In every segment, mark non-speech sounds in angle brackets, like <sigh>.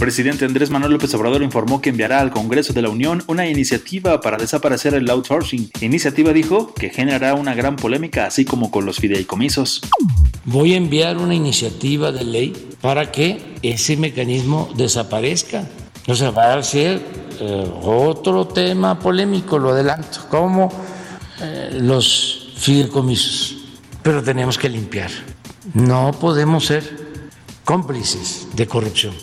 Presidente Andrés Manuel López Obrador informó que enviará al Congreso de la Unión una iniciativa para desaparecer el outsourcing. Iniciativa dijo que generará una gran polémica, así como con los fideicomisos. Voy a enviar una iniciativa de ley para que ese mecanismo desaparezca. O sea, va a ser eh, otro tema polémico, lo adelanto, como eh, los fideicomisos, pero tenemos que limpiar. No podemos ser cómplices de corrupción.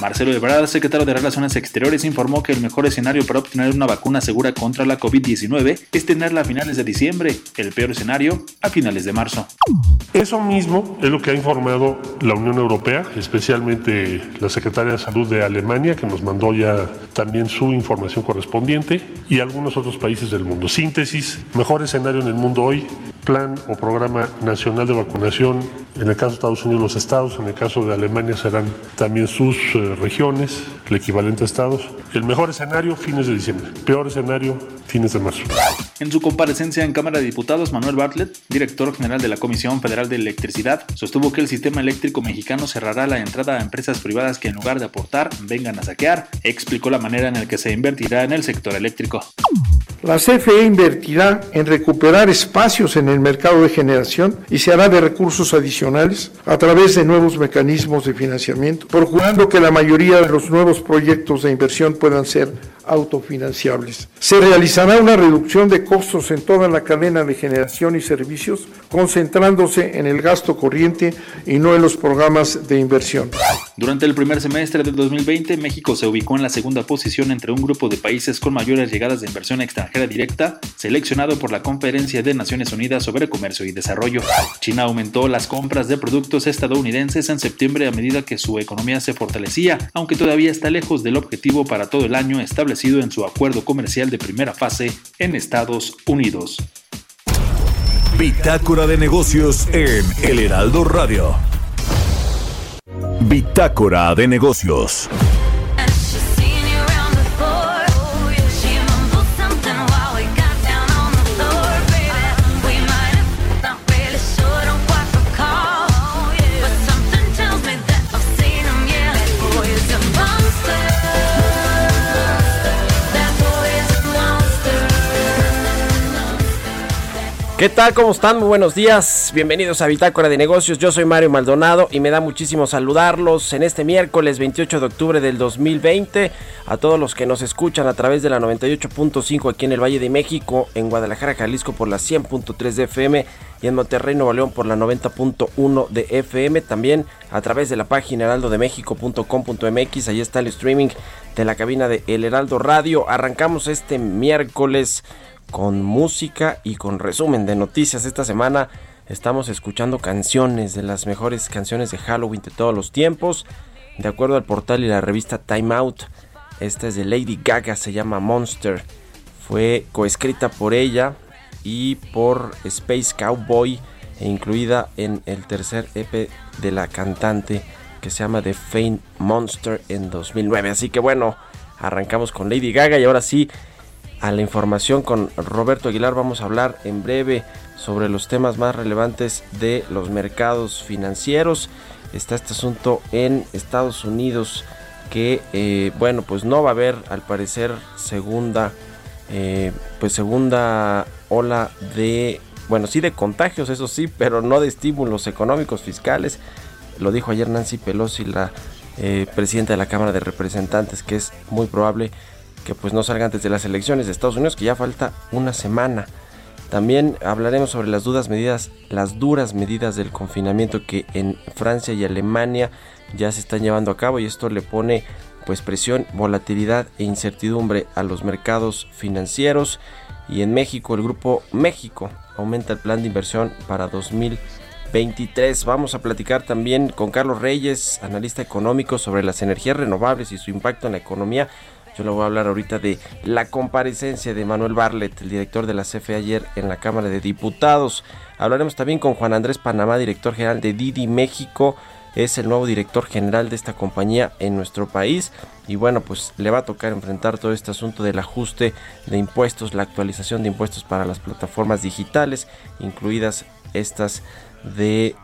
Marcelo Ebrard, secretario de Relaciones Exteriores, informó que el mejor escenario para obtener una vacuna segura contra la COVID-19 es tenerla a finales de diciembre, el peor escenario a finales de marzo. Eso mismo es lo que ha informado la Unión Europea, especialmente la Secretaria de Salud de Alemania, que nos mandó ya también su información correspondiente, y algunos otros países del mundo. Síntesis, mejor escenario en el mundo hoy, plan o programa nacional de vacunación, en el caso de Estados Unidos los estados, en el caso de Alemania serán también sus eh, regiones, el equivalente a estados. El mejor escenario, fines de diciembre. Peor escenario, fines de marzo. En su comparecencia en Cámara de Diputados, Manuel Bartlett, director general de la Comisión Federal de Electricidad, sostuvo que el sistema eléctrico mexicano cerrará la entrada a empresas privadas que en lugar de aportar vengan a saquear. Explicó la manera en la que se invertirá en el sector eléctrico. La CFE invertirá en recuperar espacios en el mercado de generación y se hará de recursos adicionales a través de nuevos mecanismos de financiamiento, procurando que la mayoría de los nuevos proyectos de inversión puedan ser autofinanciables. Se realizará una reducción de costos en toda la cadena de generación y servicios, concentrándose en el gasto corriente y no en los programas de inversión. Durante el primer semestre de 2020, México se ubicó en la segunda posición entre un grupo de países con mayores llegadas de inversión extranjera directa, seleccionado por la Conferencia de Naciones Unidas sobre Comercio y Desarrollo. China aumentó las compras de productos estadounidenses en septiembre a medida que su economía se fortalecía, aunque todavía está lejos del objetivo para todo el año establecido en su acuerdo comercial de primera fase en Estados Unidos. Bitácora de negocios en El Heraldo Radio. Bitácora de negocios. ¿Qué tal? ¿Cómo están? Muy buenos días. Bienvenidos a Bitácora de Negocios. Yo soy Mario Maldonado y me da muchísimo saludarlos en este miércoles 28 de octubre del 2020. A todos los que nos escuchan a través de la 98.5 aquí en el Valle de México, en Guadalajara, Jalisco por la 100.3 de FM y en Monterrey, Nuevo León por la 90.1 de FM. También a través de la página heraldodemexico.com.mx. Ahí está el streaming de la cabina de El Heraldo Radio. Arrancamos este miércoles con música y con resumen de noticias. Esta semana estamos escuchando canciones de las mejores canciones de Halloween de todos los tiempos. De acuerdo al portal y la revista Time Out, esta es de Lady Gaga, se llama Monster. Fue coescrita por ella y por Space Cowboy e incluida en el tercer EP de la cantante que se llama The Fame Monster en 2009. Así que bueno, arrancamos con Lady Gaga y ahora sí a la información con Roberto Aguilar. Vamos a hablar en breve sobre los temas más relevantes de los mercados financieros. Está este asunto en Estados Unidos que, eh, bueno, pues no va a haber al parecer segunda, eh, pues segunda ola de, bueno, sí de contagios, eso sí, pero no de estímulos económicos fiscales. Lo dijo ayer Nancy Pelosi, la eh, presidenta de la Cámara de Representantes, que es muy probable pues no salga antes de las elecciones de Estados Unidos, que ya falta una semana. También hablaremos sobre las duras medidas, las duras medidas del confinamiento que en Francia y Alemania ya se están llevando a cabo y esto le pone pues presión, volatilidad e incertidumbre a los mercados financieros y en México el grupo México aumenta el plan de inversión para 2023. Vamos a platicar también con Carlos Reyes, analista económico sobre las energías renovables y su impacto en la economía. Yo le voy a hablar ahorita de la comparecencia de Manuel Barlet, el director de la CFE ayer en la Cámara de Diputados. Hablaremos también con Juan Andrés Panamá, director general de Didi México es el nuevo director general de esta compañía en nuestro país y bueno pues le va a tocar enfrentar todo este asunto del ajuste de impuestos, la actualización de impuestos para las plataformas digitales, incluidas estas de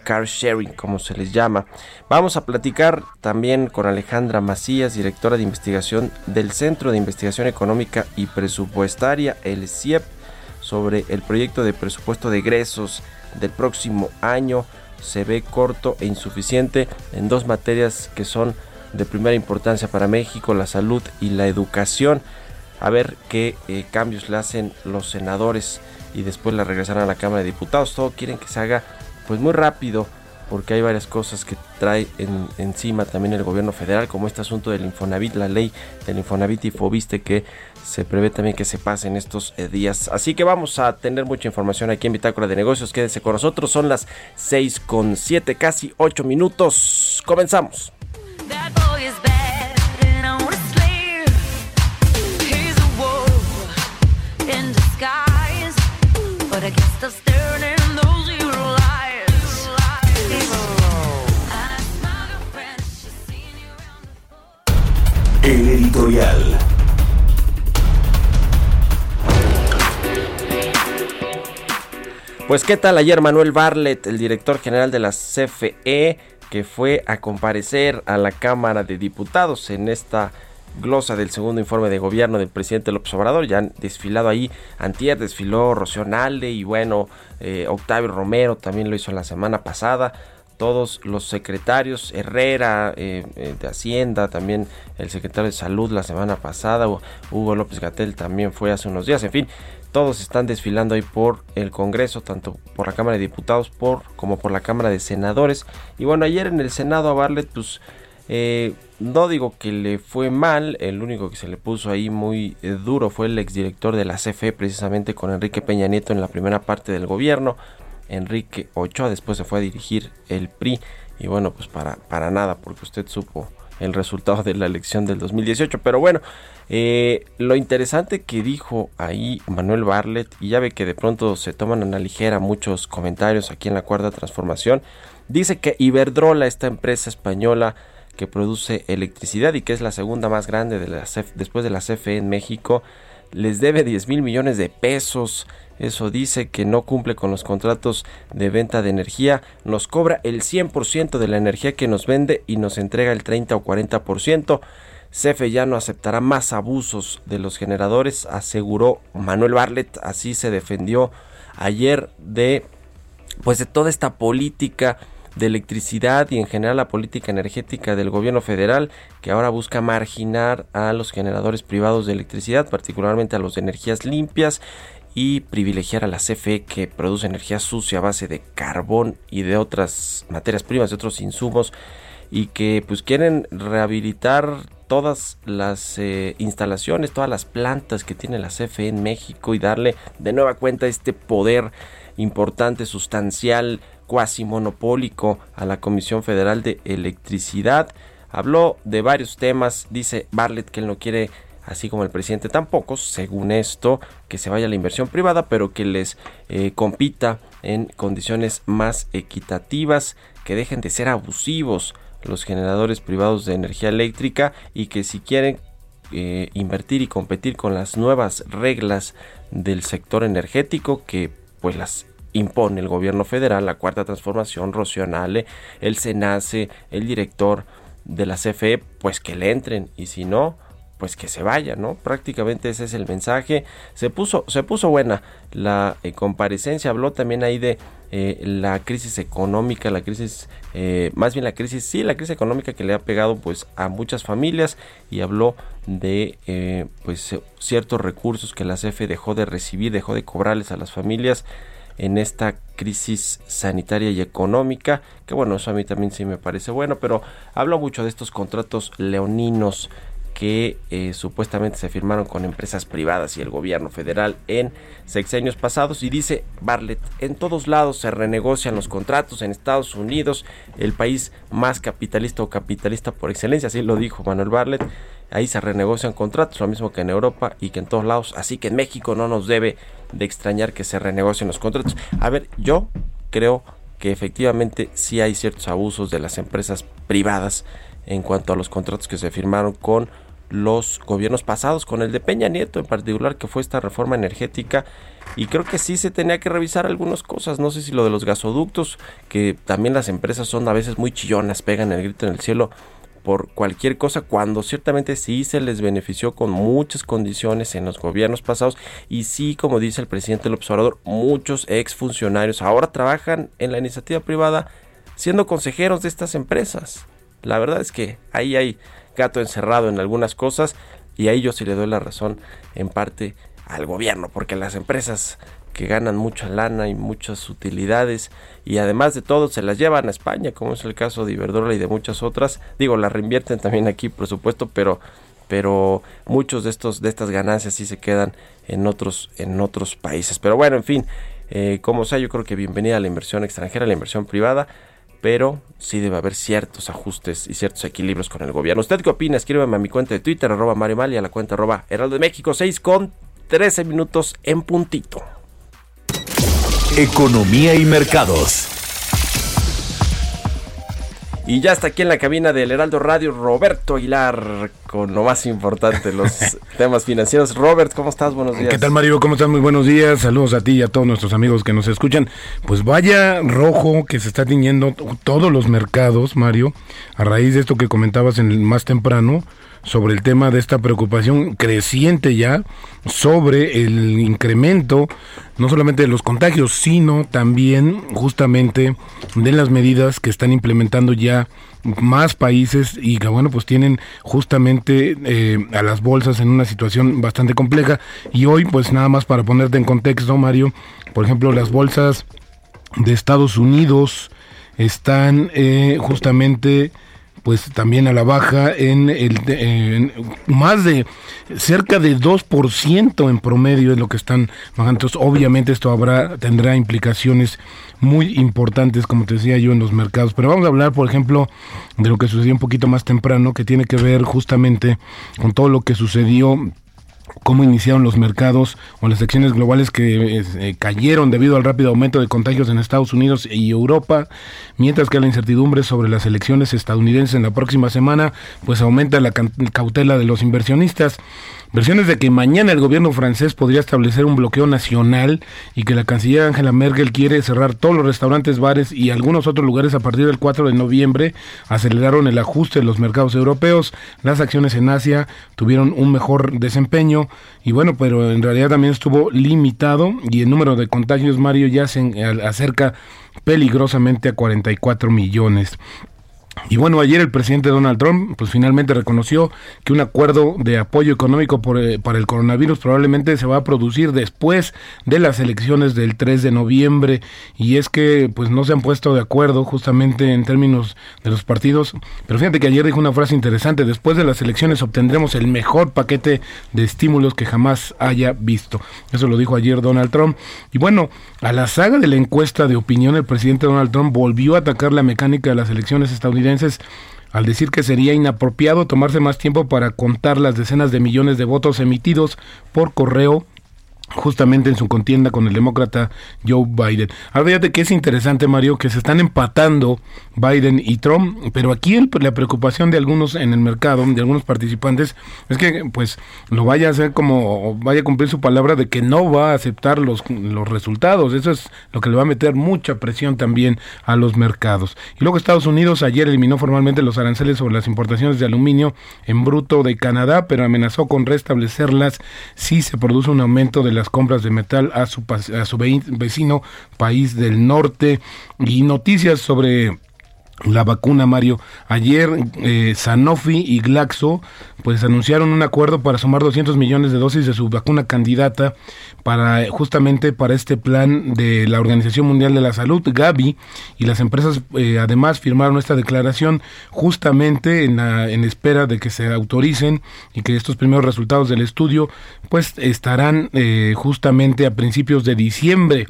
car sharing, como se les llama. Vamos a platicar también con Alejandra Macías, directora de investigación del Centro de Investigación Económica y Presupuestaria, el CIEP, sobre el proyecto de presupuesto de egresos del próximo año se ve corto e insuficiente en dos materias que son de primera importancia para México, la salud y la educación. A ver qué eh, cambios le hacen los senadores y después la regresarán a la Cámara de Diputados. Todo quieren que se haga pues muy rápido porque hay varias cosas que trae encima también el gobierno federal, como este asunto del Infonavit, la ley del Infonavit y Fobiste que se prevé también que se pase en estos eh, días. Así que vamos a tener mucha información aquí en Bitácora de Negocios. Quédese con nosotros, son las 6 con 7, casi 8 minutos. Comenzamos. El editorial. Pues qué tal ayer Manuel Barlet, el director general de la CFE, que fue a comparecer a la Cámara de Diputados en esta glosa del segundo informe de gobierno del presidente López Obrador. Ya han desfilado ahí, antier desfiló Rocío y bueno, eh, Octavio Romero también lo hizo la semana pasada todos los secretarios, Herrera eh, eh, de Hacienda, también el secretario de Salud la semana pasada, Hugo López Gatel también fue hace unos días, en fin, todos están desfilando ahí por el Congreso, tanto por la Cámara de Diputados por, como por la Cámara de Senadores. Y bueno, ayer en el Senado a Barlet, pues eh, no digo que le fue mal, el único que se le puso ahí muy duro fue el exdirector de la CFE, precisamente con Enrique Peña Nieto en la primera parte del gobierno. Enrique Ochoa, después se fue a dirigir el PRI y bueno, pues para, para nada, porque usted supo el resultado de la elección del 2018. Pero bueno, eh, lo interesante que dijo ahí Manuel Barlet, y ya ve que de pronto se toman a la ligera muchos comentarios aquí en la cuarta transformación, dice que Iberdrola, esta empresa española que produce electricidad y que es la segunda más grande después de la CFE en México, les debe 10 mil millones de pesos. Eso dice que no cumple con los contratos de venta de energía, nos cobra el 100% de la energía que nos vende y nos entrega el 30 o 40%. CFE ya no aceptará más abusos de los generadores, aseguró Manuel Barlet, así se defendió ayer de pues de toda esta política de electricidad y en general la política energética del gobierno federal que ahora busca marginar a los generadores privados de electricidad, particularmente a los de energías limpias y privilegiar a la CFE que produce energía sucia a base de carbón y de otras materias primas, de otros insumos y que pues quieren rehabilitar todas las eh, instalaciones, todas las plantas que tiene la CFE en México y darle de nueva cuenta este poder importante, sustancial, cuasi monopólico a la Comisión Federal de Electricidad. Habló de varios temas, dice Barlett que él no quiere así como el presidente tampoco, según esto, que se vaya la inversión privada, pero que les eh, compita en condiciones más equitativas, que dejen de ser abusivos los generadores privados de energía eléctrica y que si quieren eh, invertir y competir con las nuevas reglas del sector energético que pues las impone el gobierno federal, la cuarta transformación, Rocionale, el SENACE, el director de la CFE, pues que le entren y si no, pues que se vaya, ¿no? Prácticamente ese es el mensaje. Se puso, se puso buena la eh, comparecencia, habló también ahí de eh, la crisis económica, la crisis, eh, más bien la crisis, sí, la crisis económica que le ha pegado pues a muchas familias y habló de eh, pues ciertos recursos que la CFE dejó de recibir, dejó de cobrarles a las familias en esta crisis sanitaria y económica, que bueno, eso a mí también sí me parece bueno, pero hablo mucho de estos contratos leoninos que eh, supuestamente se firmaron con empresas privadas y el gobierno federal en sexenios pasados y dice Bartlett, en todos lados se renegocian los contratos, en Estados Unidos, el país más capitalista o capitalista por excelencia, así lo dijo Manuel Bartlett, ahí se renegocian contratos, lo mismo que en Europa y que en todos lados, así que en México no nos debe de extrañar que se renegocien los contratos. A ver, yo creo que efectivamente sí hay ciertos abusos de las empresas privadas en cuanto a los contratos que se firmaron con los gobiernos pasados, con el de Peña Nieto en particular, que fue esta reforma energética. Y creo que sí se tenía que revisar algunas cosas. No sé si lo de los gasoductos, que también las empresas son a veces muy chillonas, pegan el grito en el cielo por cualquier cosa, cuando ciertamente sí se les benefició con muchas condiciones en los gobiernos pasados. Y sí, como dice el presidente del observador, muchos exfuncionarios ahora trabajan en la iniciativa privada siendo consejeros de estas empresas. La verdad es que ahí hay gato encerrado en algunas cosas y ahí yo sí le doy la razón en parte al gobierno, porque las empresas que ganan mucha lana y muchas utilidades y además de todo se las llevan a España, como es el caso de Iberdrola y de muchas otras. Digo, las reinvierten también aquí, por supuesto, pero pero muchos de estos de estas ganancias sí se quedan en otros en otros países. Pero bueno, en fin, eh, como sea, yo creo que bienvenida a la inversión extranjera, a la inversión privada pero sí debe haber ciertos ajustes y ciertos equilibrios con el gobierno. ¿Usted qué opina? Escríbeme a mi cuenta de Twitter, arroba Mario Mali, a la cuenta arroba Heraldo de México, 6 con 13 minutos en puntito. Economía y mercados. Y ya está aquí en la cabina del Heraldo Radio Roberto Aguilar con lo más importante, los <laughs> temas financieros. Robert, ¿cómo estás? Buenos días. ¿Qué tal, Mario? ¿Cómo estás? Muy buenos días. Saludos a ti y a todos nuestros amigos que nos escuchan. Pues vaya rojo que se está tiñendo todos los mercados, Mario, a raíz de esto que comentabas en el más temprano sobre el tema de esta preocupación creciente ya sobre el incremento no solamente de los contagios, sino también justamente de las medidas que están implementando ya más países y que bueno pues tienen justamente eh, a las bolsas en una situación bastante compleja. Y hoy pues nada más para ponerte en contexto Mario por ejemplo las bolsas de Estados Unidos están eh, justamente pues también a la baja en el más de cerca de 2% en promedio es lo que están bajando. Entonces, obviamente esto habrá tendrá implicaciones muy importantes, como te decía yo, en los mercados. Pero vamos a hablar, por ejemplo, de lo que sucedió un poquito más temprano, que tiene que ver justamente con todo lo que sucedió cómo iniciaron los mercados o las acciones globales que eh, cayeron debido al rápido aumento de contagios en Estados Unidos y Europa, mientras que la incertidumbre sobre las elecciones estadounidenses en la próxima semana pues aumenta la cautela de los inversionistas. Versiones de que mañana el gobierno francés podría establecer un bloqueo nacional y que la canciller Angela Merkel quiere cerrar todos los restaurantes, bares y algunos otros lugares a partir del 4 de noviembre aceleraron el ajuste de los mercados europeos. Las acciones en Asia tuvieron un mejor desempeño y bueno, pero en realidad también estuvo limitado y el número de contagios, Mario, ya se acerca peligrosamente a 44 millones. Y bueno, ayer el presidente Donald Trump pues finalmente reconoció que un acuerdo de apoyo económico eh, para el coronavirus probablemente se va a producir después de las elecciones del 3 de noviembre y es que pues no se han puesto de acuerdo justamente en términos de los partidos, pero fíjate que ayer dijo una frase interesante, después de las elecciones obtendremos el mejor paquete de estímulos que jamás haya visto. Eso lo dijo ayer Donald Trump. Y bueno, a la saga de la encuesta de opinión el presidente Donald Trump volvió a atacar la mecánica de las elecciones estadounidenses al decir que sería inapropiado tomarse más tiempo para contar las decenas de millones de votos emitidos por correo justamente en su contienda con el demócrata Joe Biden. Ahora fíjate que es interesante, Mario, que se están empatando Biden y Trump, pero aquí la preocupación de algunos en el mercado, de algunos participantes, es que pues lo vaya a hacer como, vaya a cumplir su palabra de que no va a aceptar los, los resultados. Eso es lo que le va a meter mucha presión también a los mercados. Y luego Estados Unidos ayer eliminó formalmente los aranceles sobre las importaciones de aluminio en bruto de Canadá, pero amenazó con restablecerlas si se produce un aumento de la las compras de metal a su, a su vecino país del norte. Y noticias sobre la vacuna, Mario. Ayer eh, Sanofi y Glaxo pues anunciaron un acuerdo para sumar 200 millones de dosis de su vacuna candidata para justamente para este plan de la Organización Mundial de la Salud, Gavi, y las empresas eh, además firmaron esta declaración justamente en, en espera de que se autoricen y que estos primeros resultados del estudio pues estarán eh, justamente a principios de diciembre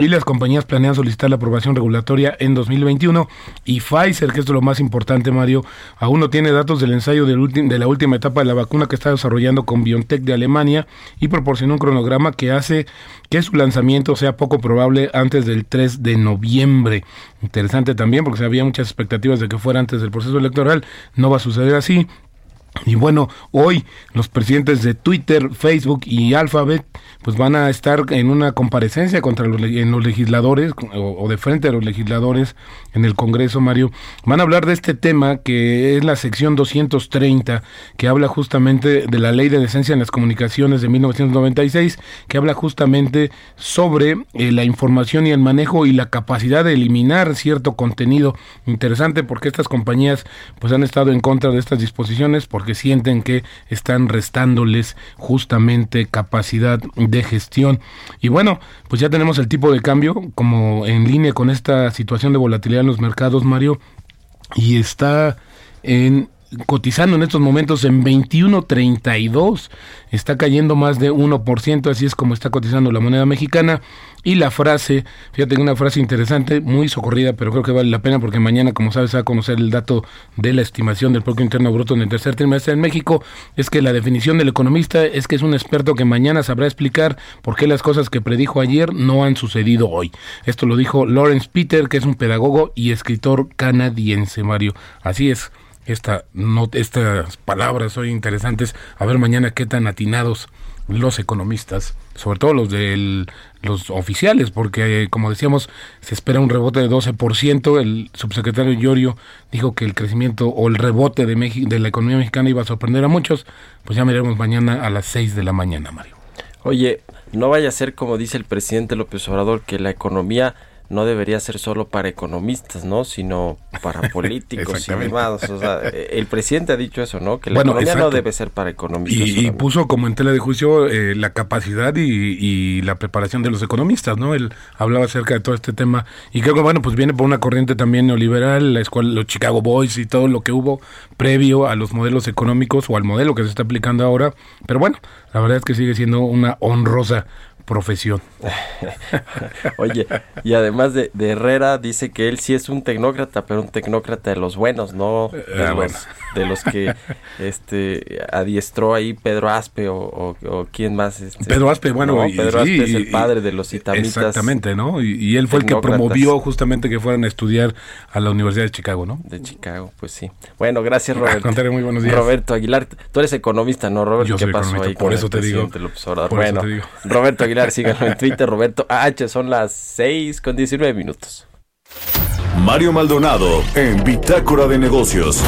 y las compañías planean solicitar la aprobación regulatoria en 2021 y Pfizer, que es lo más importante, Mario, aún no tiene datos del ensayo de la última etapa de la vacuna que está desarrollando con BioNTech de Alemania y proporcionó un cronograma que hace que su lanzamiento sea poco probable antes del 3 de noviembre. Interesante también porque había muchas expectativas de que fuera antes del proceso electoral, no va a suceder así. Y bueno, hoy los presidentes de Twitter, Facebook y Alphabet pues van a estar en una comparecencia contra los, en los legisladores o, de frente a los legisladores en el Congreso, Mario. Van a hablar de este tema que es la sección 230 que habla justamente de la Ley de Decencia en las Comunicaciones de 1996, que habla justamente sobre eh, la información y el manejo y la capacidad de eliminar cierto contenido interesante porque estas compañías pues han estado en contra de estas disposiciones porque sienten que están restándoles justamente capacidad de gestión. Y bueno, pues ya tenemos el tipo de cambio como en línea con esta situación de volatilidad en los mercados, Mario, y está en cotizando en estos momentos en 21.32, está cayendo más de 1%, así es como está cotizando la moneda mexicana. Y la frase, fíjate una frase interesante, muy socorrida, pero creo que vale la pena porque mañana, como sabes, va a conocer el dato de la estimación del Producto Interno Bruto en el tercer trimestre en México. Es que la definición del economista es que es un experto que mañana sabrá explicar por qué las cosas que predijo ayer no han sucedido hoy. Esto lo dijo Lawrence Peter, que es un pedagogo y escritor canadiense, Mario. Así es estas palabras son interesantes. A ver mañana qué tan atinados los economistas, sobre todo los de los oficiales, porque como decíamos, se espera un rebote de 12%. El subsecretario Llorio dijo que el crecimiento o el rebote de, de la economía mexicana iba a sorprender a muchos. Pues ya miremos mañana a las 6 de la mañana, Mario. Oye, no vaya a ser como dice el presidente López Obrador, que la economía no debería ser solo para economistas, ¿no? Sino para <laughs> políticos y demás. O sea, e, el presidente ha dicho eso, ¿no? Que la economía no debe ser para economistas. Y, puso como en tela de juicio eh, la capacidad y, la preparación de los economistas, ¿no? Él hablaba acerca de todo este tema y creo que, bueno, pues viene por una corriente también neoliberal, la escuela, los Chicago Boys y todo lo que hubo previo a los modelos económicos o al modelo que se está aplicando ahora. Pero bueno, la verdad es que sigue siendo una honrosa profesión. <laughs> Oye, y además de, Herrera dice que él sí es un tecnócrata, pero un tecnócrata de los buenos, no de, ah, los, de los que este adiestró ahí Pedro Aspe o, o, quién más. Este, Pedro Aspe, bueno, Pedro Aspe es el padre de los itamitas. Exactamente, ¿no? Y, él fue el que promovió justamente que fueran a estudiar a la Universidad de Chicago, ¿no? De Chicago, pues sí. Bueno, gracias <laughs> Roberto. muy buenos días. Roberto Aguilar, tú eres economista, ¿no, Roberto? ¿Qué pasó ahí por eso te digo. bueno, Roberto Aguilar síganlo en Twitter, Roberto H. Son las 6 con 19 minutos. Mario Maldonado en Bitácora de Negocios.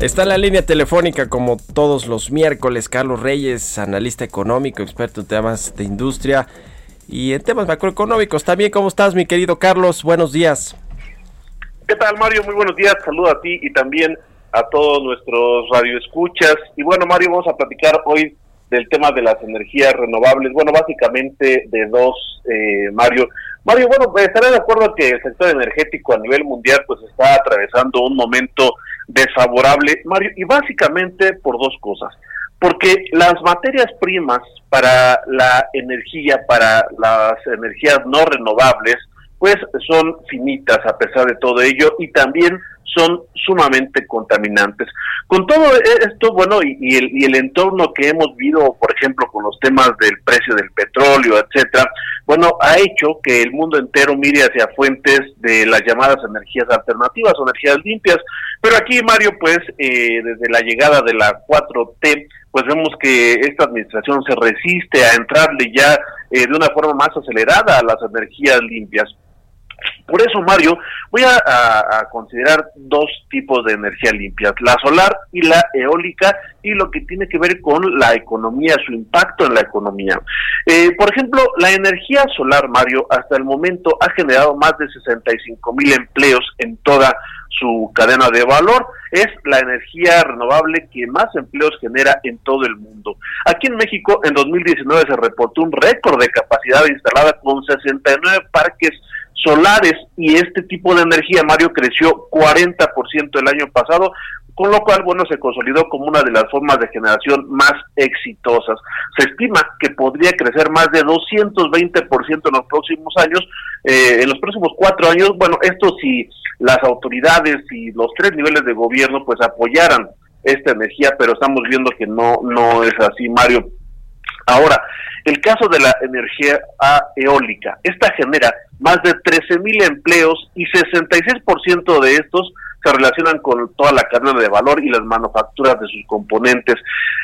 Está en la línea telefónica como todos los miércoles Carlos Reyes, analista económico, experto en temas de industria y en temas macroeconómicos. También, ¿cómo estás, mi querido Carlos? Buenos días. ¿Qué tal, Mario? Muy buenos días. Saludo a ti y también a todos nuestros radioescuchas. Y bueno, Mario, vamos a platicar hoy del tema de las energías renovables. Bueno, básicamente de dos, eh, Mario. Mario, bueno, pues, estaré de acuerdo que el sector energético a nivel mundial pues está atravesando un momento desfavorable, Mario, y básicamente por dos cosas. Porque las materias primas para la energía, para las energías no renovables, pues son finitas a pesar de todo ello y también son sumamente contaminantes. Con todo esto, bueno, y, el, entorno que hemos vivido, por ejemplo, con los temas del precio del petróleo, etcétera, bueno, ha hecho que el mundo entero mire hacia fuentes de las llamadas energías alternativas o energías limpias. Pero aquí, Mario, pues, eh, desde la llegada de la 4T, pues vemos que esta administración se resiste a entrarle ya eh, de una forma más acelerada a las energías limpias. Por eso, Mario, voy a, considerar dos tipos de energía limpia, la solar y la eólica, y lo que tiene que ver con la economía, su impacto en la economía. Eh, por ejemplo, la energía solar, Mario, hasta el momento ha generado más de 65 mil empleos en toda su cadena de valor. Es la energía renovable que más empleos genera en todo el mundo. Aquí en México, en 2019 se reportó un récord de capacidad instalada con 69 parques solares y este tipo de energía, Mario, creció 40% el año pasado, con lo cual, bueno, se consolidó como una de las formas de generación más exitosas. Se estima que podría crecer más de 220% en los próximos años, eh, en los próximos cuatro años, bueno, esto si las autoridades y los tres niveles de gobierno pues apoyaran esta energía, pero estamos viendo que no, no es así, Mario. Ahora, el caso de la energía eólica, esta genera más de 13 mil empleos y 66% de estos se relacionan con toda la cadena de valor y las manufacturas de sus componentes.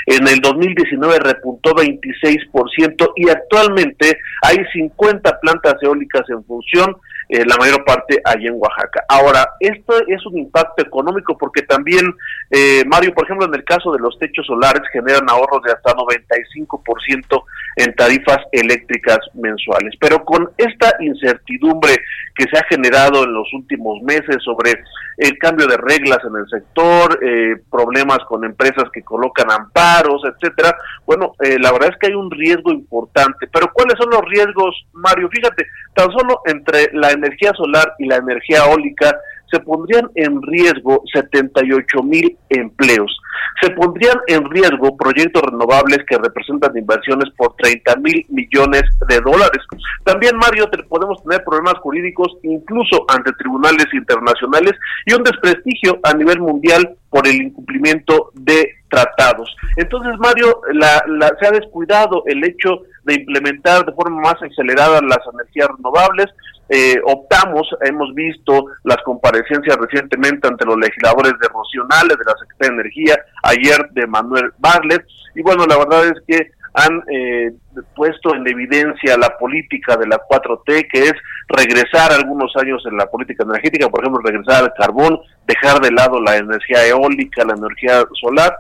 En el 2019 repuntó 26% y actualmente hay 50 plantas eólicas en función, eh, la mayor parte allí en Oaxaca. Ahora, esto es un impacto económico porque también, eh, Mario, por ejemplo, en el caso de los techos solares generan ahorros de hasta 95% en tarifas eléctricas mensuales. Pero con esta incertidumbre que se ha generado en los últimos meses sobre el cambio de reglas en el sector, eh, problemas con empresas que colocan amparos, etcétera. Bueno, eh, la verdad es que hay un riesgo importante. Pero ¿cuáles son los riesgos, Mario? Fíjate, tan solo entre la energía solar y la energía eólica se pondrían en riesgo 78 mil empleos. Se pondrían en riesgo proyectos renovables que representan inversiones por 30 mil millones de dólares. También, Mario, podemos tener problemas jurídicos incluso ante tribunales internacionales y un desprestigio a nivel mundial por el incumplimiento de tratados. Entonces, Mario, la, se ha descuidado el hecho de implementar de forma más acelerada las energías renovables. Eh, optamos, hemos visto las comparecencias recientemente ante los legisladores de Rocionales, de la Secretaría de Energía, ayer de Manuel Barlet, y bueno, la verdad es que han eh, puesto en evidencia la política de la 4T, que es regresar algunos años en la política energética, por ejemplo, regresar al carbón, dejar de lado la energía eólica, la energía solar,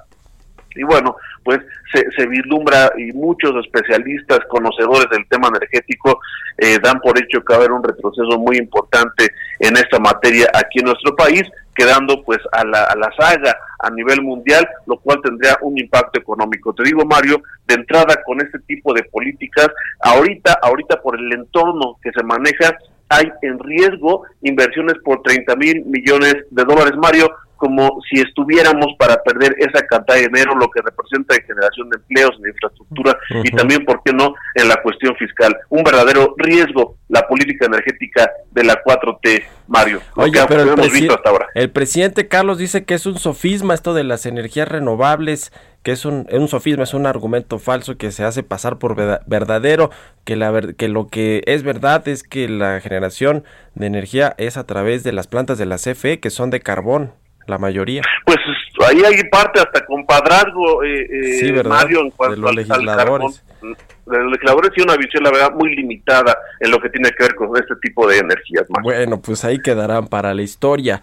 y bueno, pues se, vislumbra y muchos especialistas, conocedores del tema energético, eh, dan por hecho que va a haber un retroceso muy importante en esta materia aquí en nuestro país, quedando pues a la, a la saga a nivel mundial, lo cual tendría un impacto económico. Te digo, Mario, de entrada con este tipo de políticas, ahorita, ahorita por el entorno que se maneja, hay en riesgo inversiones por 30 mil millones de dólares, Mario, como si estuviéramos para perder esa cantidad de dinero, lo que representa en generación de empleos, en infraestructura y también, ¿por qué no?, en la cuestión fiscal. Un verdadero riesgo la política energética de la 4T, Mario. Oye, pero el, hasta ahora. el presidente Carlos dice que es un sofisma esto de las energías renovables, que es un, un sofisma, es un argumento falso que se hace pasar por verdadero, que, la, que lo que es verdad es que la generación de energía es a través de las plantas de la CFE, que son de carbón la mayoría. Pues ahí hay parte hasta compadrazgo, eh, eh Mario, en cuanto de los legisladores. de los legisladores y una visión, la verdad, muy limitada en lo que tiene que ver con este tipo de energías. Bueno, pues ahí quedarán para la historia.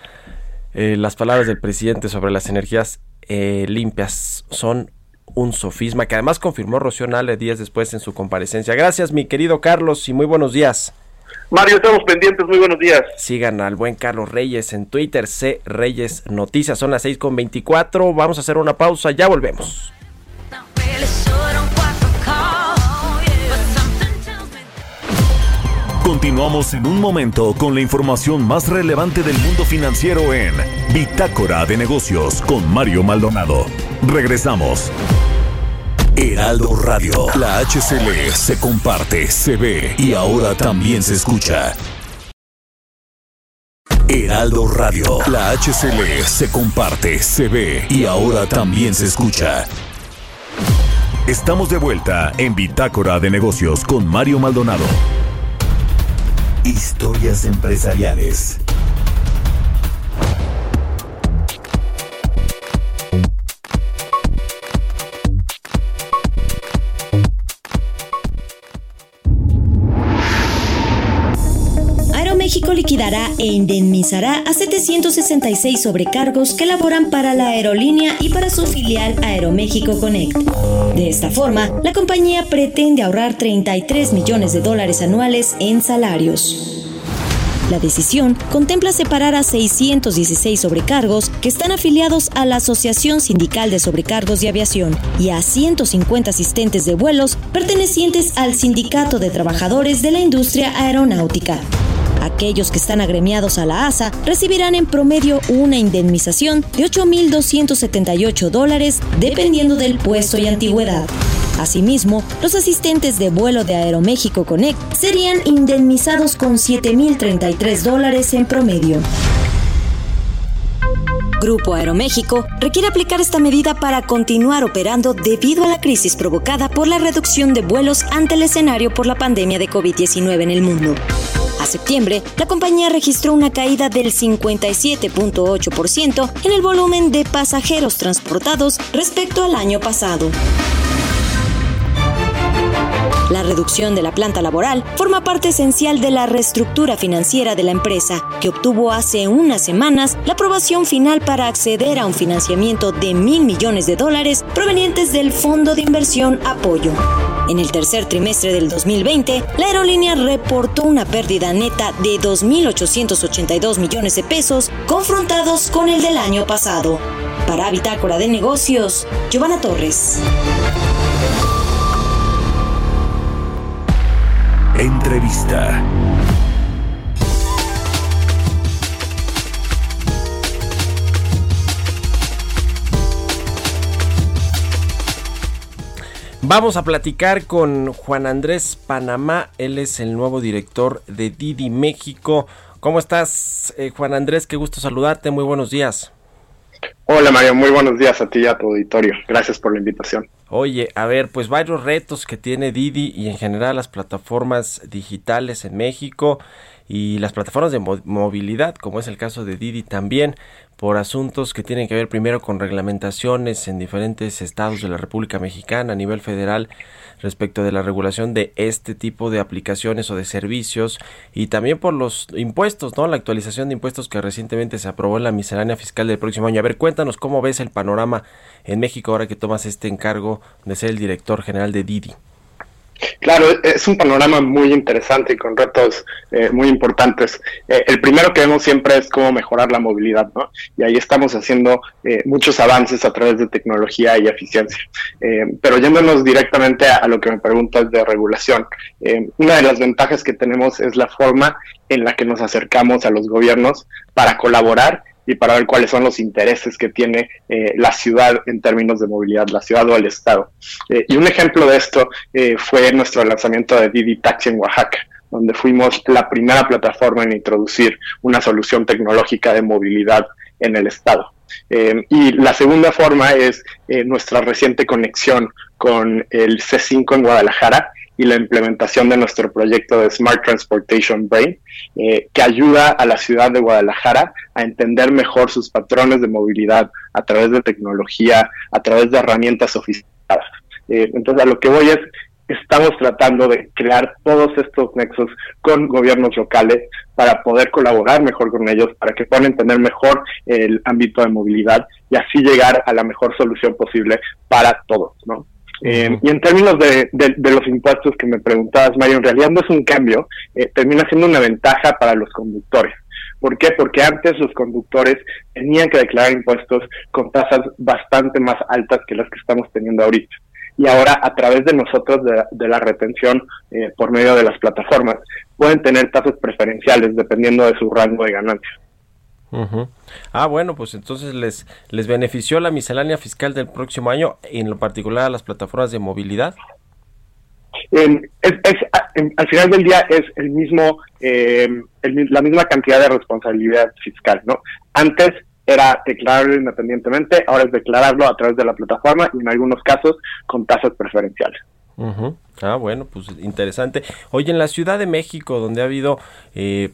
Eh, las palabras del presidente sobre las energías eh, limpias son un sofisma que además confirmó Rocío Nale días después en su comparecencia. Gracias, mi querido Carlos, y muy buenos días. Mario, estamos pendientes, muy buenos días. Sigan al buen Carlos Reyes en Twitter, C Reyes Noticias, son las 6 con 24, vamos a hacer una pausa, ya volvemos. Continuamos en un momento con la información más relevante del mundo financiero en Bitácora de Negocios con Mario Maldonado. Regresamos. Heraldo Radio. La HCL se comparte, se ve y ahora también se escucha. Heraldo Radio. La HCL se comparte, se ve y ahora también se escucha. Estamos de vuelta en Bitácora de Negocios con Mario Maldonado. Historias empresariales. E indemnizará a 766 sobrecargos que laboran para la aerolínea y para su filial Aeroméxico Connect. De esta forma, la compañía pretende ahorrar 33 millones de dólares anuales en salarios. La decisión contempla separar a 616 sobrecargos que están afiliados a la Asociación Sindical de Sobrecargos de Aviación y a 150 asistentes de vuelos pertenecientes al Sindicato de Trabajadores de la Industria Aeronáutica. Aquellos que están agremiados a la ASA recibirán en promedio una indemnización de 8.278 dólares dependiendo del puesto y antigüedad. Asimismo, los asistentes de vuelo de Aeroméxico Connect serían indemnizados con 7.033 dólares en promedio. Grupo Aeroméxico requiere aplicar esta medida para continuar operando debido a la crisis provocada por la reducción de vuelos ante el escenario por la pandemia de COVID-19 en el mundo. A septiembre, la compañía registró una caída del 57.8% en el volumen de pasajeros transportados respecto al año pasado. La reducción de la planta laboral forma parte esencial de la reestructura financiera de la empresa, que obtuvo hace unas semanas la aprobación final para acceder a un financiamiento de mil millones de dólares provenientes del Fondo de Inversión Apoyo. En el tercer trimestre del 2020, la aerolínea reportó una pérdida neta de 2.882 millones de pesos, confrontados con el del año pasado. Para Bitácora de Negocios, Giovanna Torres. Entrevista. Vamos a platicar con Juan Andrés Panamá, él es el nuevo director de Didi México. ¿Cómo estás, eh, Juan Andrés? Qué gusto saludarte, muy buenos días. Hola Mario, muy buenos días a ti y a tu auditorio. Gracias por la invitación. Oye, a ver, pues varios retos que tiene Didi y en general las plataformas digitales en México y las plataformas de movilidad, como es el caso de Didi también, por asuntos que tienen que ver primero con reglamentaciones en diferentes estados de la República Mexicana a nivel federal respecto de la regulación de este tipo de aplicaciones o de servicios y también por los impuestos, ¿no? La actualización de impuestos que recientemente se aprobó en la miscelánea fiscal del próximo año. A ver, cuéntanos cómo ves el panorama en México ahora que tomas este encargo de ser el director general de Didi. Claro, es un panorama muy interesante y con retos eh, muy importantes. Eh, el primero que vemos siempre es cómo mejorar la movilidad, ¿no? Y ahí estamos haciendo eh, muchos avances a través de tecnología y eficiencia. pero yéndonos directamente a, a, lo que me preguntas de regulación, una de las ventajas que tenemos es la forma en la que nos acercamos a los gobiernos para colaborar y para ver cuáles son los intereses que tiene eh, la ciudad en términos de movilidad, la ciudad o el estado. Eh, y un ejemplo de esto eh, fue nuestro lanzamiento de Didi Taxi en Oaxaca donde fuimos la primera plataforma en introducir una solución tecnológica de movilidad en el estado. y la segunda forma es nuestra reciente conexión con el C5 en Guadalajara, y la implementación de nuestro proyecto de Smart Transportation Brain, eh, que ayuda a la ciudad de Guadalajara a entender mejor sus patrones de movilidad a través de tecnología, a través de herramientas sofisticadas. Eh, entonces, a lo que voy es, estamos tratando de crear todos estos nexos con gobiernos locales para poder colaborar mejor con ellos, para que puedan entender mejor el ámbito de movilidad y así llegar a la mejor solución posible para todos, ¿no? Eh, y en términos de, los impuestos que me preguntabas, Mario, en realidad no es un cambio, eh, termina siendo una ventaja para los conductores. ¿Por qué? Porque antes los conductores tenían que declarar impuestos con tasas bastante más altas que las que estamos teniendo ahorita. Y ahora, a través de nosotros, de, la retención eh, por medio de las plataformas, pueden tener tasas preferenciales dependiendo de su rango de ganancias. Ah, bueno, pues entonces les, les benefició la miscelánea fiscal del próximo año, en lo particular a las plataformas de movilidad. al final del día es el mismo, eh, la misma cantidad de responsabilidad fiscal, ¿no? Antes era declararlo independientemente, ahora es declararlo a través de la plataforma y en algunos casos con tasas preferenciales. Ah, bueno, pues interesante. Oye, en la Ciudad de México, donde ha habido eh,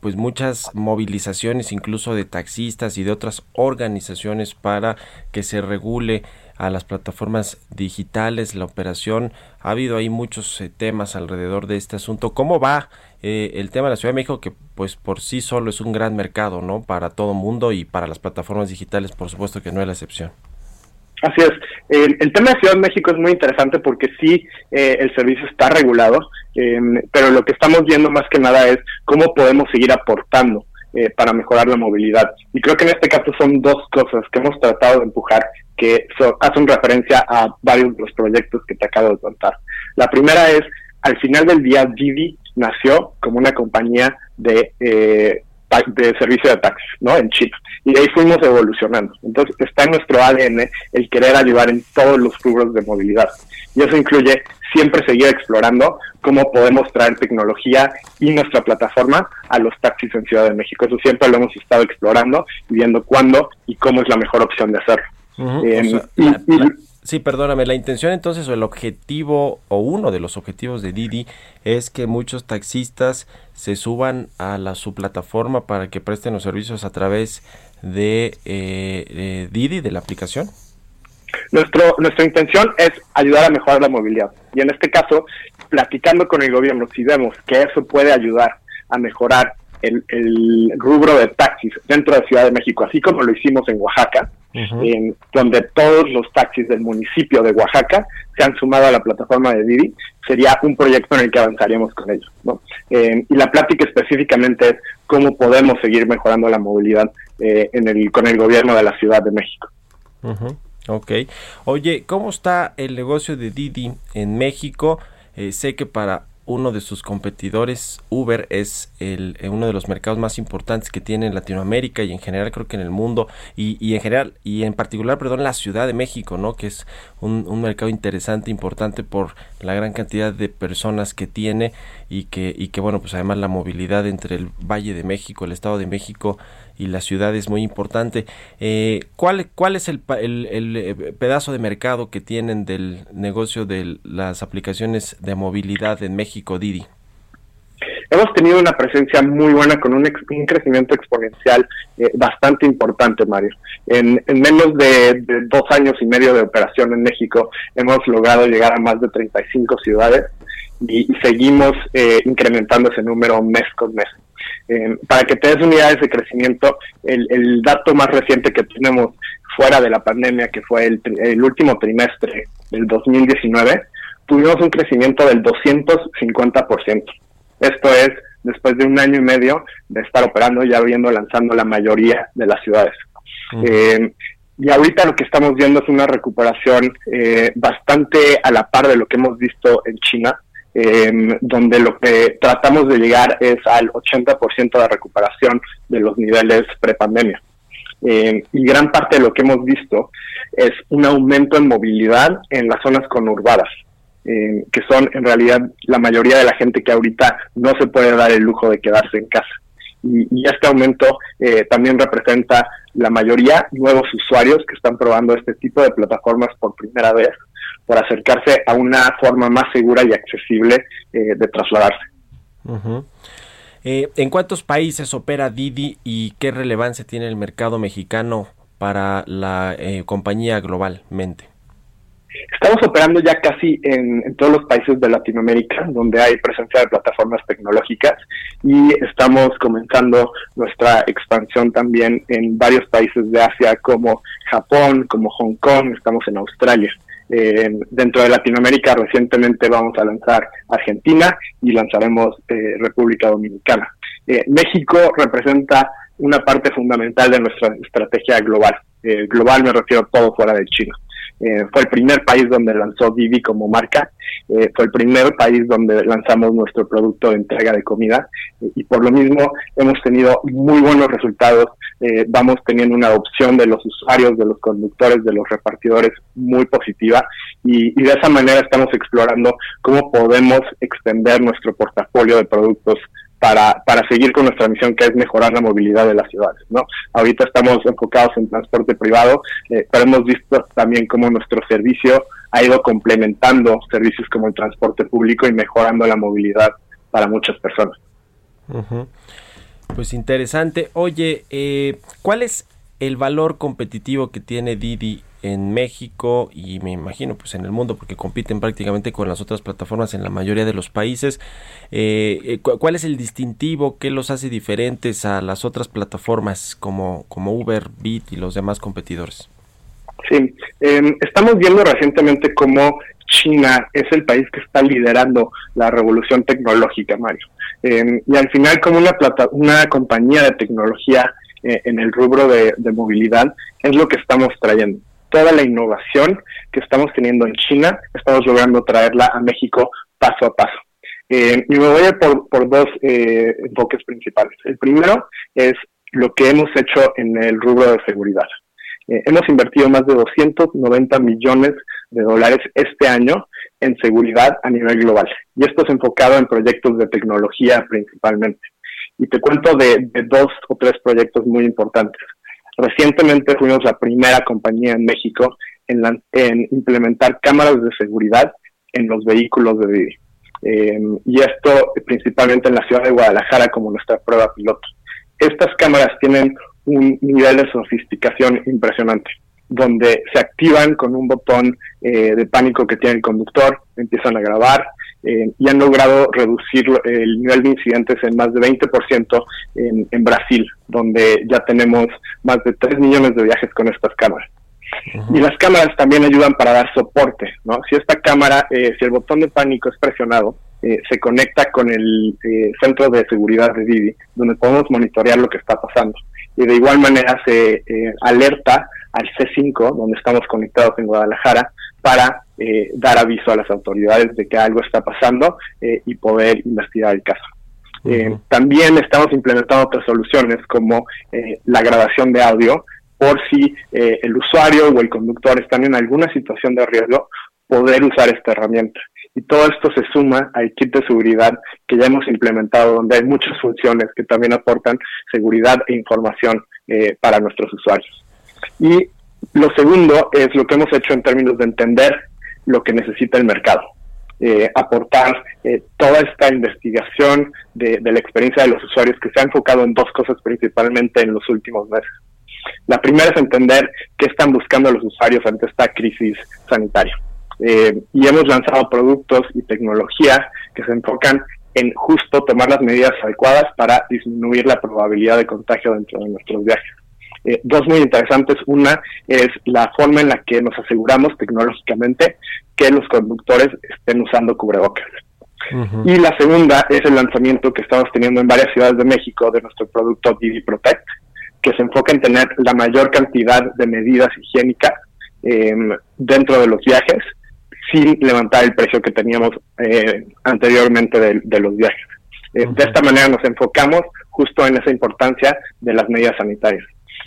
pues muchas movilizaciones, incluso de taxistas y de otras organizaciones para que se regule a las plataformas digitales, la operación. Ha habido ahí muchos eh, temas alrededor de este asunto. ¿Cómo va eh, el tema de la Ciudad de México, que pues por sí solo es un gran mercado, ¿no? Para todo mundo y para las plataformas digitales, por supuesto que no es la excepción. Así es. El, tema de Ciudad de México es muy interesante porque sí, eh, el servicio está regulado, em, pero lo que estamos viendo más que nada es cómo podemos seguir aportando eh, para mejorar la movilidad. Y creo que en este caso son dos cosas que hemos tratado de empujar que hacen referencia a varios de los proyectos que te acabo de contar. La primera es, al final del día, Didi nació como una compañía de eh, de servicio de taxis, ¿no? En China. Y de ahí fuimos evolucionando. Entonces está en nuestro ADN el querer ayudar en todos los rubros de movilidad. Y eso incluye siempre seguir explorando cómo podemos traer tecnología y nuestra plataforma a los taxis en Ciudad de México. Eso siempre lo hemos estado explorando y viendo cuándo y cómo es la mejor opción de hacerlo. Em, Sí, perdóname, la intención entonces o el objetivo o uno de los objetivos de Didi es que muchos taxistas se suban a la su plataforma para que presten los servicios a través de, eh, Didi, de la aplicación. Nuestro, nuestra intención es ayudar a mejorar la movilidad y en este caso, platicando con el gobierno, si vemos que eso puede ayudar a mejorar el, el rubro de taxis dentro de Ciudad de México, así como lo hicimos en Oaxaca, donde todos los taxis del municipio de Oaxaca se han sumado a la plataforma de Didi, sería un proyecto en el que avanzaríamos con ellos. ¿no? Eh, y la plática específicamente es cómo podemos seguir mejorando la movilidad eh, en el, con el gobierno de la Ciudad de México. Ok. Oye, ¿cómo está el negocio de Didi en México? Eh, sé que para uno de sus competidores, Uber, es el, eh, uno de los mercados más importantes que tiene en Latinoamérica y en general creo que en el mundo y, y en general y en particular, perdón, la Ciudad de México, ¿no? Que es un, mercado interesante, importante por la gran cantidad de personas que tiene y que, y que bueno, pues además la movilidad entre el Valle de México, el Estado de México y la ciudad es muy importante. Eh, ¿cuál, ¿Cuál es el, el, eh, pedazo de mercado que tienen del negocio de las aplicaciones de movilidad en México, Didi? Hemos tenido una presencia muy buena con un, crecimiento exponencial eh, bastante importante, Mario. En, menos de, dos años y medio de operación en México hemos logrado llegar a más de 35 ciudades y, seguimos incrementando ese número mes con mes. Eh, para que te des unidades de crecimiento, el, dato más reciente que tenemos fuera de la pandemia, que fue el, último trimestre del 2019, tuvimos un crecimiento del 250%. Esto es después de un año y medio de estar operando, ya habiendo lanzando la mayoría de las ciudades. Eh, y ahorita lo que estamos viendo es una recuperación eh, bastante a la par de lo que hemos visto en China eh, donde lo que tratamos de llegar es al 80% de recuperación de los niveles prepandemia. Eh, y gran parte de lo que hemos visto es un aumento en movilidad en las zonas conurbadas, eh, que son en realidad la mayoría de la gente que ahorita no se puede dar el lujo de quedarse en casa. Y, y este aumento eh, también representa la mayoría nuevos usuarios que están probando este tipo de plataformas por primera vez por acercarse a una forma más segura y accesible eh, de trasladarse. Eh, ¿En cuántos países opera Didi y qué relevancia tiene el mercado mexicano para la eh, compañía globalmente? Estamos operando ya casi en, todos los países de Latinoamérica donde hay presencia de plataformas tecnológicas y estamos comenzando nuestra expansión también en varios países de Asia como Japón, como Hong Kong, estamos en Australia. Eh, dentro de Latinoamérica recientemente vamos a lanzar Argentina y lanzaremos eh, República Dominicana. Eh, México representa una parte fundamental de nuestra estrategia global. global me refiero a todo fuera de China. Eh, fue el primer país donde lanzó Vivi como marca, eh, fue el primer país donde lanzamos nuestro producto de entrega de comida. Eh, y por lo mismo hemos tenido muy buenos resultados, vamos teniendo una adopción de los usuarios, de los conductores, de los repartidores muy positiva. Y de esa manera estamos explorando cómo podemos extender nuestro portafolio de productos para, para seguir con nuestra misión que es mejorar la movilidad de las ciudades. ¿no? Ahorita estamos enfocados en transporte privado, eh, pero hemos visto también cómo nuestro servicio ha ido complementando servicios como el transporte público y mejorando la movilidad para muchas personas. Pues interesante. Oye, eh, ¿cuál es el valor competitivo que tiene Didi en México y me imagino pues en el mundo porque compiten prácticamente con las otras plataformas en la mayoría de los países. Eh, eh, ¿Cuál es el distintivo? ¿Qué los hace diferentes a las otras plataformas como, como Uber, Bit y los demás competidores? Sí, em, estamos viendo recientemente cómo China es el país que está liderando la revolución tecnológica, Mario. Em, y al final, como una, plata, una compañía de tecnología eh, en el rubro de, movilidad, es lo que estamos trayendo. Toda la innovación que estamos teniendo en China, estamos logrando traerla a México paso a paso. Em, y me voy a por dos eh, enfoques principales. El primero es lo que hemos hecho en el rubro de seguridad. Eh, hemos invertido más de 290 millones de dólares este año en seguridad a nivel global. Y esto es enfocado en proyectos de tecnología principalmente. Y te cuento de, dos o tres proyectos muy importantes. Recientemente fuimos la primera compañía en México en, en implementar cámaras de seguridad en los vehículos de Didi. Eh, y esto principalmente en la ciudad de Guadalajara como nuestra prueba piloto. Estas cámaras tienen un nivel de sofisticación impresionante, donde se activan con un botón eh, de pánico que tiene el conductor, empiezan a grabar eh, y han logrado reducir el nivel de incidentes en más de 20% en, en Brasil, donde ya tenemos más de 3 millones de viajes con estas cámaras. Y las cámaras también ayudan para dar soporte, ¿no? Si esta cámara, eh, si el botón de pánico es presionado, se conecta con el centro de seguridad de Didi, donde podemos monitorear lo que está pasando y de igual manera se eh, alerta al C5, donde estamos conectados en Guadalajara, para eh, dar aviso a las autoridades de que algo está pasando eh, y poder investigar el caso. también estamos implementando otras soluciones como la grabación de audio por si el usuario o el conductor están en alguna situación de riesgo, poder usar esta herramienta. Y todo esto se suma al kit de seguridad que ya hemos implementado, donde hay muchas funciones que también aportan seguridad e información eh, para nuestros usuarios. Y lo segundo es lo que hemos hecho en términos de entender lo que necesita el mercado. Eh, aportar eh, toda esta investigación de, la experiencia de los usuarios que se ha enfocado en dos cosas principalmente en los últimos meses. La primera es entender qué están buscando los usuarios ante esta crisis sanitaria. Eh, y hemos lanzado productos y tecnología que se enfocan en justo tomar las medidas adecuadas para disminuir la probabilidad de contagio dentro de nuestros viajes. Eh, dos muy interesantes. Una es la forma en la que nos aseguramos tecnológicamente que los conductores estén usando cubrebocas. Y la segunda es el lanzamiento que estamos teniendo en varias ciudades de México de nuestro producto Didi Protect, que se enfoca en tener la mayor cantidad de medidas higiénicas eh, dentro de los viajes sin levantar el precio que teníamos eh, anteriormente de, los viajes. Eh, de esta manera nos enfocamos justo en esa importancia de las medidas sanitarias.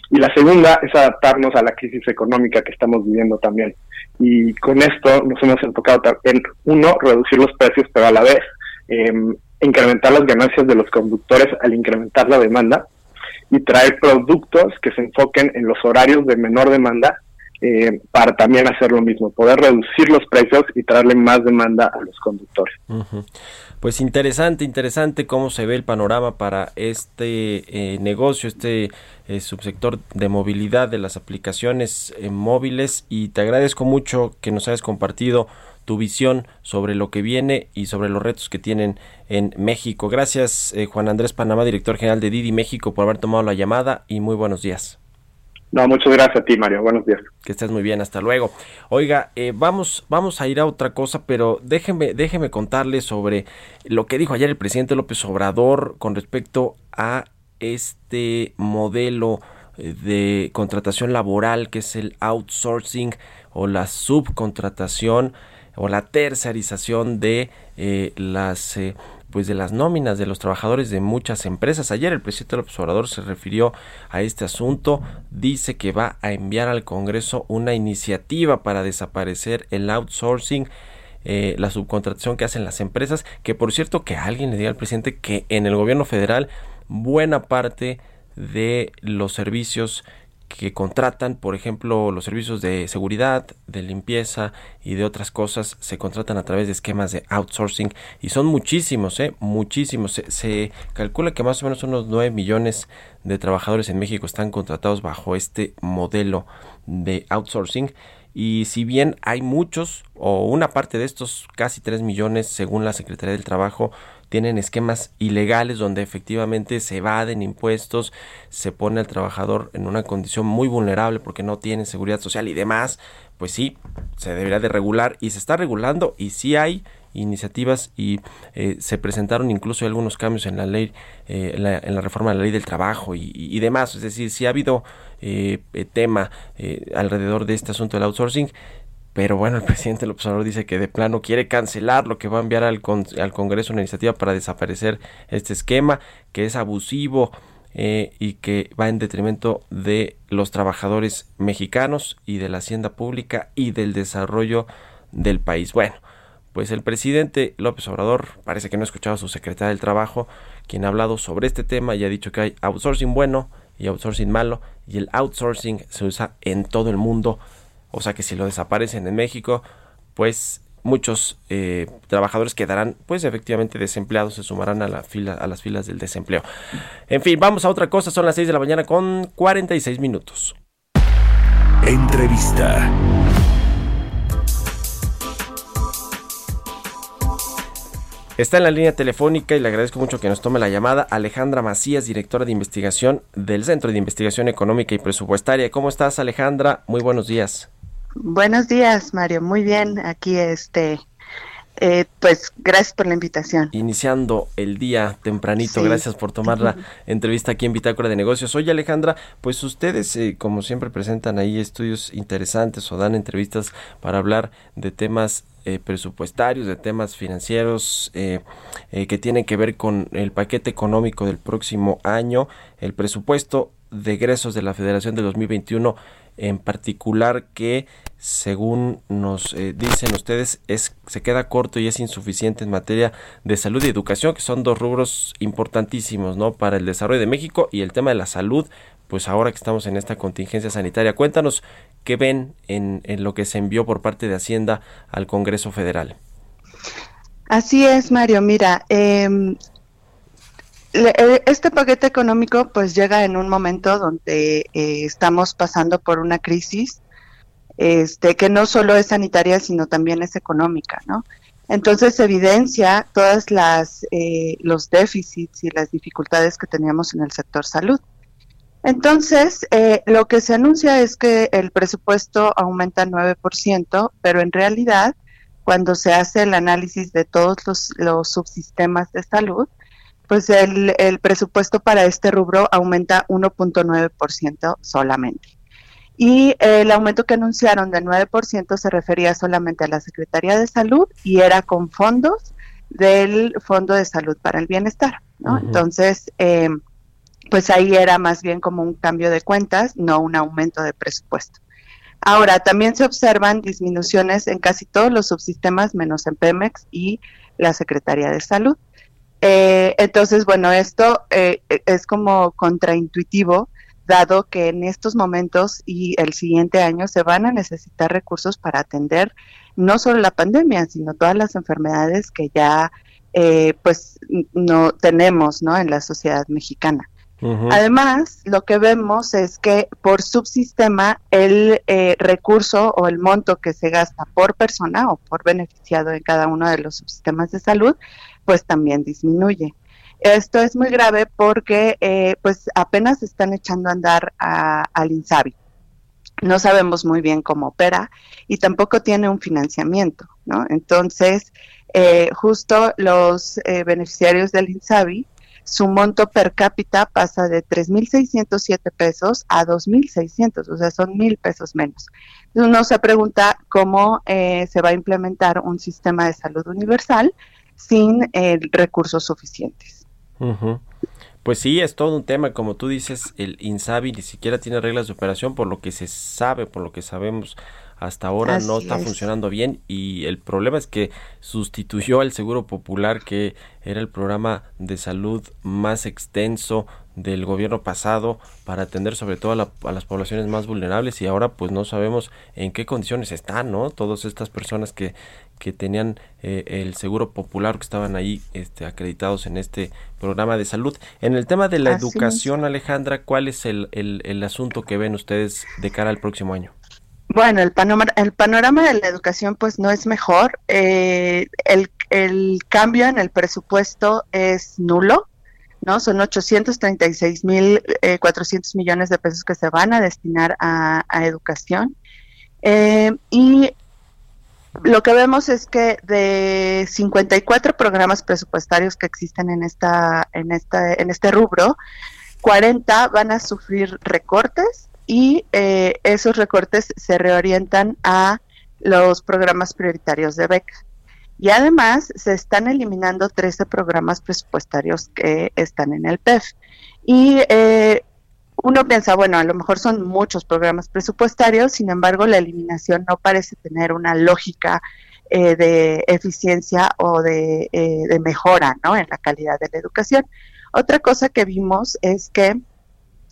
Y la segunda es adaptarnos a la crisis económica que estamos viviendo también. Y con esto nos hemos enfocado en, uno, reducir los precios, pero a la vez em, incrementar las ganancias de los conductores al incrementar la demanda y traer productos que se enfoquen en los horarios de menor demanda eh, para también hacer lo mismo, poder reducir los precios y traerle más demanda a los conductores. Pues interesante, interesante cómo se ve el panorama para este eh, negocio, este eh, subsector de movilidad de las aplicaciones móviles y te agradezco mucho que nos hayas compartido tu visión sobre lo que viene y sobre los retos que tienen en México. Gracias Juan Andrés Panamá, director general de Didi México, por haber tomado la llamada y muy buenos días. No, muchas gracias a ti, Mario. Buenos días. Que estés muy bien, hasta luego. Oiga, eh, vamos, vamos a ir a otra cosa, pero déjeme, déjeme contarle sobre lo que dijo ayer el presidente López Obrador con respecto a este modelo eh, de contratación laboral que es el outsourcing o la subcontratación o la tercerización de eh, las pues de las nóminas de los trabajadores de muchas empresas. Ayer el presidente del observador se refirió a este asunto, dice que va a enviar al Congreso una iniciativa para desaparecer el outsourcing eh, la subcontratación que hacen las empresas, que por cierto que alguien le diga al presidente que en el gobierno federal buena parte de los servicios que contratan, por ejemplo, los servicios de seguridad, de limpieza y de otras cosas, se contratan a través de esquemas de outsourcing y son muchísimos, ¿eh? muchísimos. Se, se calcula que más o menos unos 9 millones de trabajadores en México están contratados bajo este modelo de outsourcing y si bien hay muchos o una parte de estos casi 3 millones según la Secretaría del Trabajo tienen esquemas ilegales donde efectivamente se evaden impuestos, se pone al trabajador en una condición muy vulnerable porque no tiene seguridad social y demás, pues sí, se debería de regular y se está regulando y sí hay iniciativas y eh, se presentaron incluso algunos cambios en la ley, eh, en, la, reforma de la ley del trabajo y, demás. Es decir, si ha habido eh, tema alrededor de este asunto del outsourcing. Pero bueno, el presidente López Obrador dice que de plano quiere cancelar lo que va a enviar al, Congreso una iniciativa para desaparecer este esquema, que es abusivo, y que va en detrimento de los trabajadores mexicanos y de la hacienda pública y del desarrollo del país. Bueno, pues el presidente López Obrador parece que no ha escuchado a su secretaria del Trabajo, quien ha hablado sobre este tema y ha dicho que hay outsourcing bueno y outsourcing malo, y el outsourcing se usa en todo el mundo, o sea que si lo desaparecen en México, pues muchos eh, trabajadores quedarán pues efectivamente desempleados, se sumarán a, la fila, a las filas del desempleo. En fin, vamos a otra cosa, son las 6 de la mañana con 46 minutos. Entrevista. Está en la línea telefónica y le agradezco mucho que nos tome la llamada Alejandra Macías, directora de investigación del Centro de Investigación Económica y Presupuestaria. ¿Cómo estás, Alejandra? Muy buenos días. Buenos días, Mario. Muy bien. Aquí este eh, pues gracias por la invitación. Iniciando el día tempranito, gracias por tomar la <laughs> entrevista aquí en Bitácora de Negocios. Oye Alejandra, pues ustedes eh, como siempre presentan ahí estudios interesantes o dan entrevistas para hablar de temas eh, presupuestarios, de temas financieros que tienen que ver con el paquete económico del próximo año, el presupuesto de egresos de la Federación de 2021 en particular que según nos eh, dicen ustedes es se queda corto y es insuficiente en materia de salud y educación que son dos rubros importantísimos no para el desarrollo de México y el tema de la salud pues ahora que estamos en esta contingencia sanitaria. Cuéntanos qué ven en, en lo que se envió por parte de Hacienda al Congreso Federal. Así es, Mario. Mira, eh, este paquete económico pues llega en un momento donde eh, estamos pasando por una crisis este, que no solo es sanitaria sino también es económica, ¿no? Entonces evidencia todas las eh, los déficits y las dificultades que teníamos en el sector salud. Entonces, lo que se anuncia es que el presupuesto aumenta 9%, pero en realidad, cuando se hace el análisis de todos los subsistemas de salud, pues el, el presupuesto para este rubro aumenta 1.9% solamente. Y el aumento que anunciaron del 9% se refería solamente a la Secretaría de Salud y era con fondos del Fondo de Salud para el Bienestar. ¿no? Entonces, eh, pues ahí era más bien como un cambio de cuentas, no un aumento de presupuesto. Ahora, también se observan disminuciones en casi todos los subsistemas, menos en Pemex y la Secretaría de Salud. Eh, entonces, bueno, esto eh, es como contraintuitivo, dado que en estos momentos y el siguiente año se van a necesitar recursos para atender no solo la pandemia, sino todas las enfermedades que ya eh, pues no tenemos ¿no? en la sociedad mexicana. Además, lo que vemos es que por subsistema el recurso o el monto que se gasta por persona o por beneficiado en cada uno de los subsistemas de salud pues también disminuye. Esto es muy grave porque eh, pues apenas están echando a andar al INSABI. No sabemos muy bien cómo opera y tampoco tiene un financiamiento, ¿no? Entonces, eh, justo los eh, beneficiarios del INSABI, su monto per cápita pasa de 3.607 pesos a 2.600, o sea, son mil pesos menos. Uno se pregunta cómo se va a implementar un sistema de salud universal sin eh, recursos suficientes. Pues sí, es todo un tema, como tú dices, el INSABI ni siquiera tiene reglas de operación por lo que se sabe, por lo que sabemos hasta ahora no está funcionando bien y el problema es que sustituyó al Seguro Popular que era el programa de salud más extenso del gobierno pasado para atender sobre todo a, las poblaciones más vulnerables y ahora pues no sabemos en qué condiciones están, ¿no? Todas estas personas que, que tenían eh, el seguro popular que estaban ahí este, acreditados en este programa de salud. En el tema de la educación, Alejandra, ¿cuál es el, el, asunto que ven ustedes de cara al próximo año? Bueno, el panorama, el panorama de la educación pues no es mejor. Eh, el, el cambio en el presupuesto es nulo ¿no? Son 836 mil eh, millones de pesos que se van a destinar a, educación. Eh, y lo que vemos es que de 54 programas presupuestarios que existen en esta en esta en este rubro, 40 van a sufrir recortes y eh, esos recortes se reorientan a los programas prioritarios de beca. Y además se están eliminando 13 programas presupuestarios que están en el PEF. Y eh, uno piensa, bueno, a lo mejor son muchos programas presupuestarios, sin embargo, la eliminación no parece tener una lógica eh, de eficiencia o de, eh, de, mejora ¿no? en la calidad de la educación. Otra cosa que vimos es que,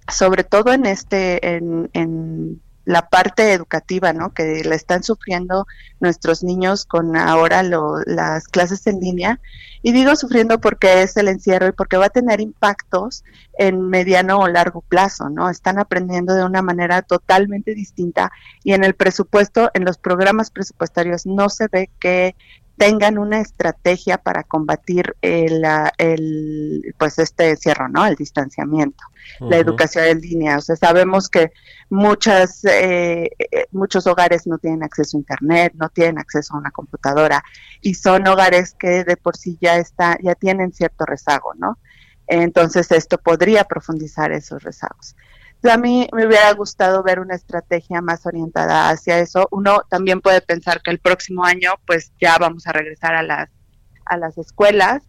sobre todo en este, en, en la parte educativa, ¿no? Que la están sufriendo nuestros niños con ahora las clases en línea. Y digo sufriendo porque es el encierro y porque va a tener impactos en mediano o largo plazo, ¿no? Están aprendiendo de una manera totalmente distinta y en el presupuesto, en los programas presupuestarios, no se ve que tengan una estrategia para combatir el, el pues este encierro, ¿no? El distanciamiento, la educación en línea. O sea, sabemos que muchas, eh, eh, muchos hogares no tienen acceso a internet, no tienen acceso a una computadora y son hogares que de por sí ya está, ya tienen cierto rezago, ¿no? Entonces esto podría profundizar esos rezagos a mí me hubiera gustado ver una estrategia más orientada hacia eso. Uno también puede pensar que el próximo año pues ya vamos a regresar a las a las escuelas.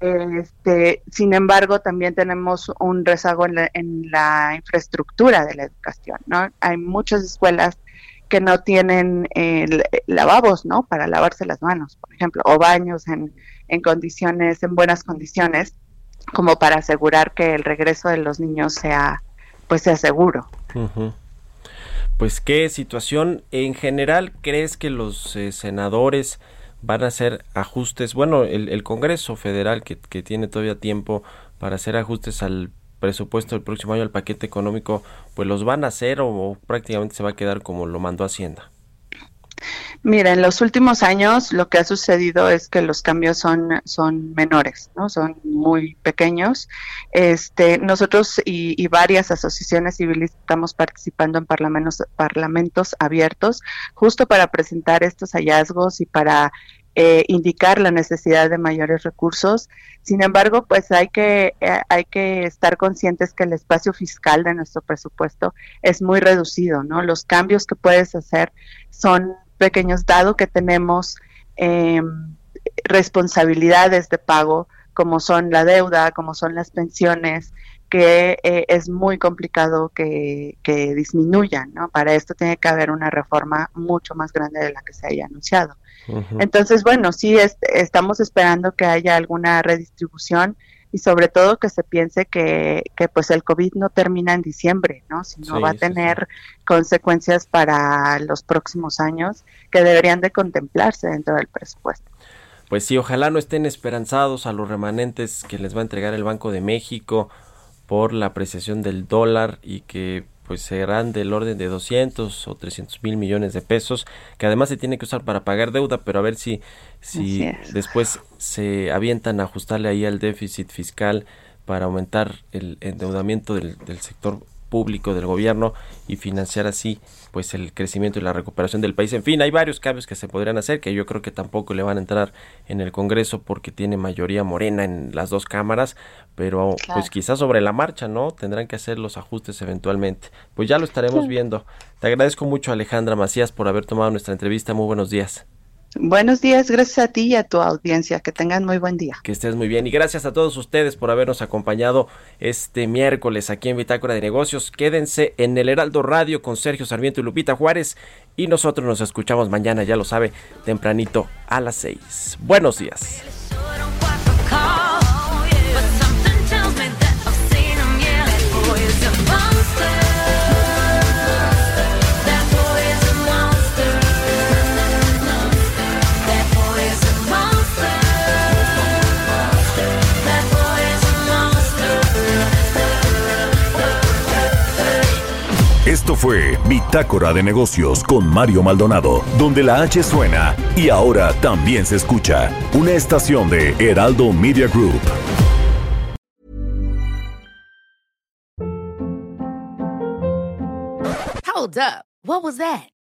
Este, sin embargo, también tenemos un rezago en la, infraestructura de la educación, ¿no? Hay muchas escuelas que no tienen lavabos, ¿no? Para lavarse las manos, por ejemplo, o baños en, en condiciones, en buenas condiciones, como para asegurar que el regreso de los niños sea pues sea seguro. Pues qué situación en general crees que los eh, senadores van a hacer ajustes, bueno, el, Congreso Federal que, que, tiene todavía tiempo para hacer ajustes al presupuesto del próximo año, al paquete económico, pues los van a hacer o prácticamente se va a quedar como lo mandó Hacienda. Mira, en los últimos años lo que ha sucedido es que los cambios son, son menores, ¿no? Son muy pequeños. Este, nosotros y, varias asociaciones civiles estamos participando en parlamentos, parlamentos abiertos justo para presentar estos hallazgos y para eh, indicar la necesidad de mayores recursos. Sin embargo, pues hay que, eh, hay que estar conscientes que el espacio fiscal de nuestro presupuesto es muy reducido, ¿no? Los cambios que puedes hacer son pequeños, dado que tenemos eh, responsabilidades de pago, como son la deuda, como son las pensiones, que eh, es muy complicado que, disminuyan, ¿no? Para esto tiene que haber una reforma mucho más grande de la que se haya anunciado. Entonces, bueno, sí estamos esperando que haya alguna redistribución y sobre todo que se piense que, que pues el COVID no termina en diciembre, ¿no? Sino va a tener consecuencias para los próximos años que deberían de contemplarse dentro del presupuesto. Pues sí, ojalá no estén esperanzados a los remanentes que les va a entregar el Banco de México por la apreciación del dólar y que pues serán del orden de 200 o 300 mil millones de pesos, que además se tiene que usar para pagar deuda, pero a ver si, si después se avientan a ajustarle ahí al déficit fiscal para aumentar el endeudamiento del, del sector público del gobierno y financiar así pues el crecimiento y la recuperación del país. En fin, hay varios cambios que se podrían hacer que yo creo que tampoco le van a entrar en el Congreso porque tiene mayoría morena en las dos cámaras, pero pues quizás sobre la marcha, ¿no? Tendrán que hacer los ajustes eventualmente. Pues ya lo estaremos viendo. Te agradezco mucho Alejandra Macías por haber tomado nuestra entrevista. Muy buenos días. Buenos días, gracias a ti y a tu audiencia. Que tengan muy buen día. Que estés muy bien y gracias a todos ustedes por habernos acompañado este miércoles aquí en Bitácora de Negocios. Quédense en el Heraldo Radio con Sergio Sarmiento y Lupita Juárez y nosotros nos escuchamos mañana, ya lo sabe, tempranito a las 6. Buenos días. Fue Bitácora de Negocios con Mario Maldonado, donde la H suena y ahora también se escucha. Una estación de Heraldo Media Group. Hold up. What was that?